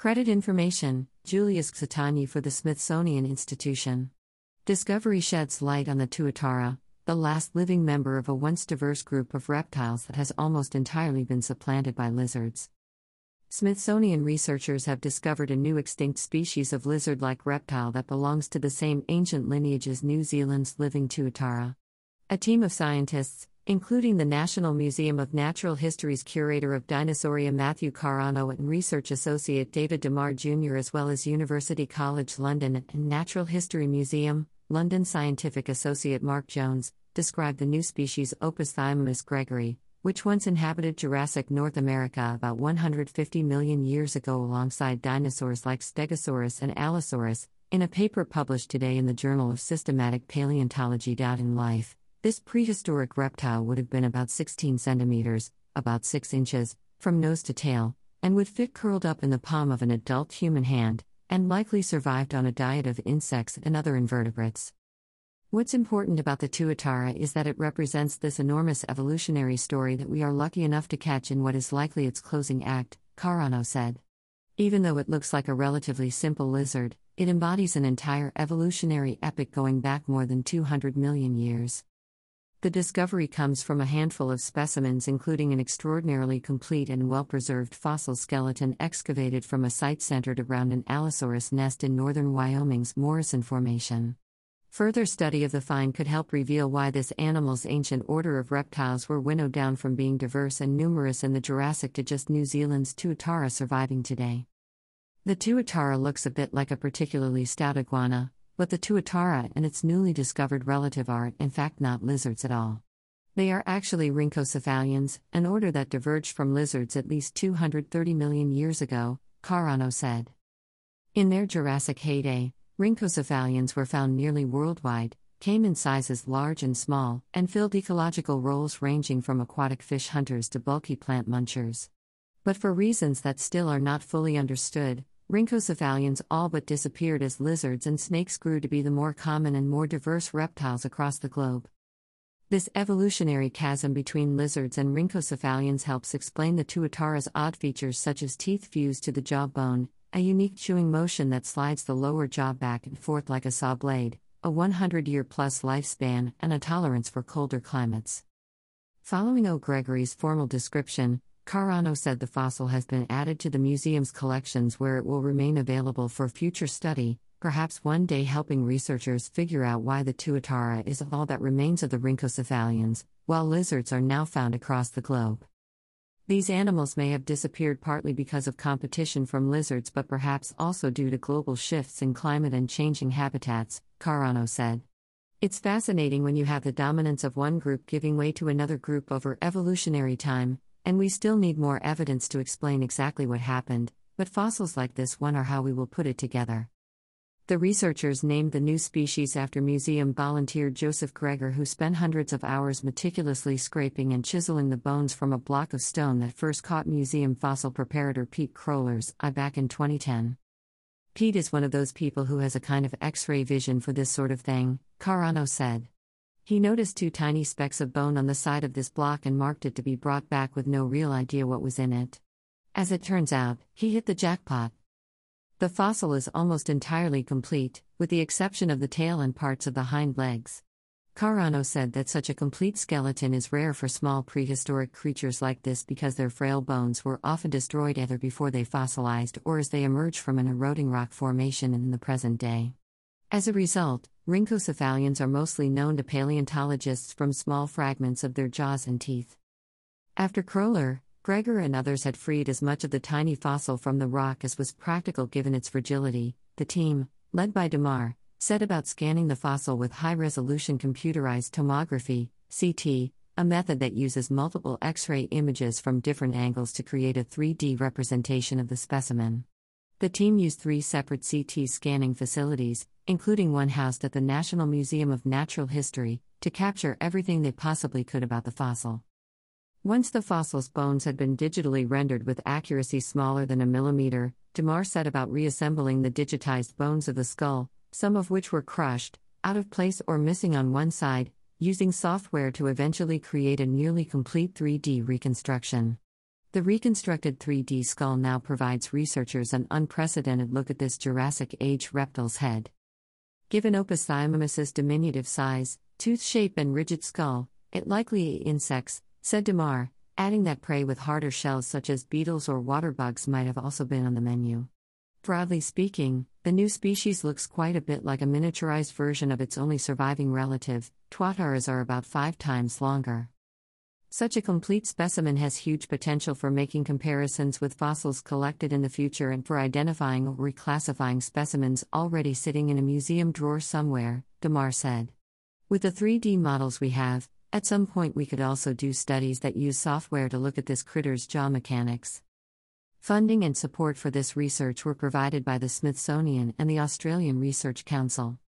Credit information Julius Csotonyi for the Smithsonian Institution. Discovery sheds light on the Tuatara, the last living member of a once diverse group of reptiles that has almost entirely been supplanted by lizards. Smithsonian researchers have discovered a new extinct species of lizard like reptile that belongs to the same ancient lineage as New Zealand's living tuatara. A team of scientists, including the National Museum of Natural History's curator of Dinosauria Matthew Carrano and research associate David DeMar Jr., as well as University College London and Natural History Museum, London scientific associate Marc Jones, described the new species Opus gregori, which once inhabited Jurassic North America about 150 million years ago alongside dinosaurs like Stegosaurus and Allosaurus, in a paper published today in the Journal of Systematic Paleontology. In life, this prehistoric reptile would have been about 16 centimeters, about 6 inches, from nose to tail, and would fit curled up in the palm of an adult human hand, and likely survived on a diet of insects and other invertebrates. What's important about the Tuatara is that it represents this enormous evolutionary story that we are lucky enough to catch in what is likely its closing act, Carrano said. Even though it looks like a relatively simple lizard, it embodies an entire evolutionary epic going back more than 200 million years. The discovery comes from a handful of specimens, including an extraordinarily complete and well preserved fossil skeleton excavated from a site centered around an Allosaurus nest in northern Wyoming's Morrison Formation. Further study of the find could help reveal why this animal's ancient order of reptiles were winnowed down from being diverse and numerous in the Jurassic to just New Zealand's tuatara surviving today. The tuatara looks a bit like a particularly stout iguana, but the tuatara and its newly discovered relative are, in fact, not lizards at all. They are actually rhynchocephalians, an order that diverged from lizards at least 230 million years ago, Carrano said. In their Jurassic heyday, Rhynchocephalians were found nearly worldwide, came in sizes large and small, and filled ecological roles ranging from aquatic fish hunters to bulky plant munchers. But for reasons that still are not fully understood, Rhynchocephalians all but disappeared as lizards and snakes grew to be the more common and more diverse reptiles across the globe. This evolutionary chasm between lizards and rhynchocephalians helps explain the tuatara's odd features such as teeth fused to the jawbone, a unique chewing motion that slides the lower jaw back and forth like a saw blade, a 100 year plus lifespan, and a tolerance for colder climates. Following O. Gregori's formal description, Carrano said the fossil has been added to the museum's collections where it will remain available for future study, perhaps one day helping researchers figure out why the tuatara is all that remains of the rhynchocephalians, while lizards are now found across the globe. These animals may have disappeared partly because of competition from lizards but perhaps also due to global shifts in climate and changing habitats, Carrano said. It's fascinating when you have the dominance of one group giving way to another group over evolutionary time, and we still need more evidence to explain exactly what happened, but fossils like this one are how we will put it together. The researchers named the new species after museum volunteer Joseph Gregor, who spent hundreds of hours meticulously scraping and chiseling the bones from a block of stone that first caught museum fossil preparator Pete Kroehler's eye back in 2010. Pete is one of those people who has a kind of X ray vision for this sort of thing, Carrano said. He noticed two tiny specks of bone on the side of this block and marked it to be brought back with no real idea what was in it. As it turns out, he hit the jackpot. The fossil is almost entirely complete, with the exception of the tail and parts of the hind legs. Carrano said that such a complete skeleton is rare for small prehistoric creatures like this because their frail bones were often destroyed either before they fossilized or as they emerged from an eroding rock formation in the present day. As a result, rhynchocephalians are mostly known to paleontologists from small fragments of their jaws and teeth. After Kroehler, Gregor and others had freed as much of the tiny fossil from the rock as was practical given its fragility. The team, led by DeMar, set about scanning the fossil with high resolution computerized tomography, CT, a method that uses multiple X ray images from different angles to create a 3D representation of the specimen. The team used three separate CT scanning facilities, including one housed at the National Museum of Natural History, to capture everything they possibly could about the fossil. Once the fossil's bones had been digitally rendered with accuracy smaller than a millimeter, DeMar set about reassembling the digitized bones of the skull, some of which were crushed, out of place or missing on one side, using software to eventually create a nearly complete 3D reconstruction. The reconstructed 3D skull now provides researchers an unprecedented look at this Jurassic Age reptile's head. Given Opisthiamimus's diminutive size, tooth shape, and rigid skull, it likely ate insects, said DeMar, adding that prey with harder shells such as beetles or water bugs might have also been on the menu. Broadly speaking, the new species looks quite a bit like a miniaturized version of its only surviving relative, tuataras are about five times longer. Such a complete specimen has huge potential for making comparisons with fossils collected in the future and for identifying or reclassifying specimens already sitting in a museum drawer somewhere, DeMar said. With the 3D models we have, at some point we could also do studies that use software to look at this critter's jaw mechanics. Funding and support for this research were provided by the Smithsonian and the Australian Research Council.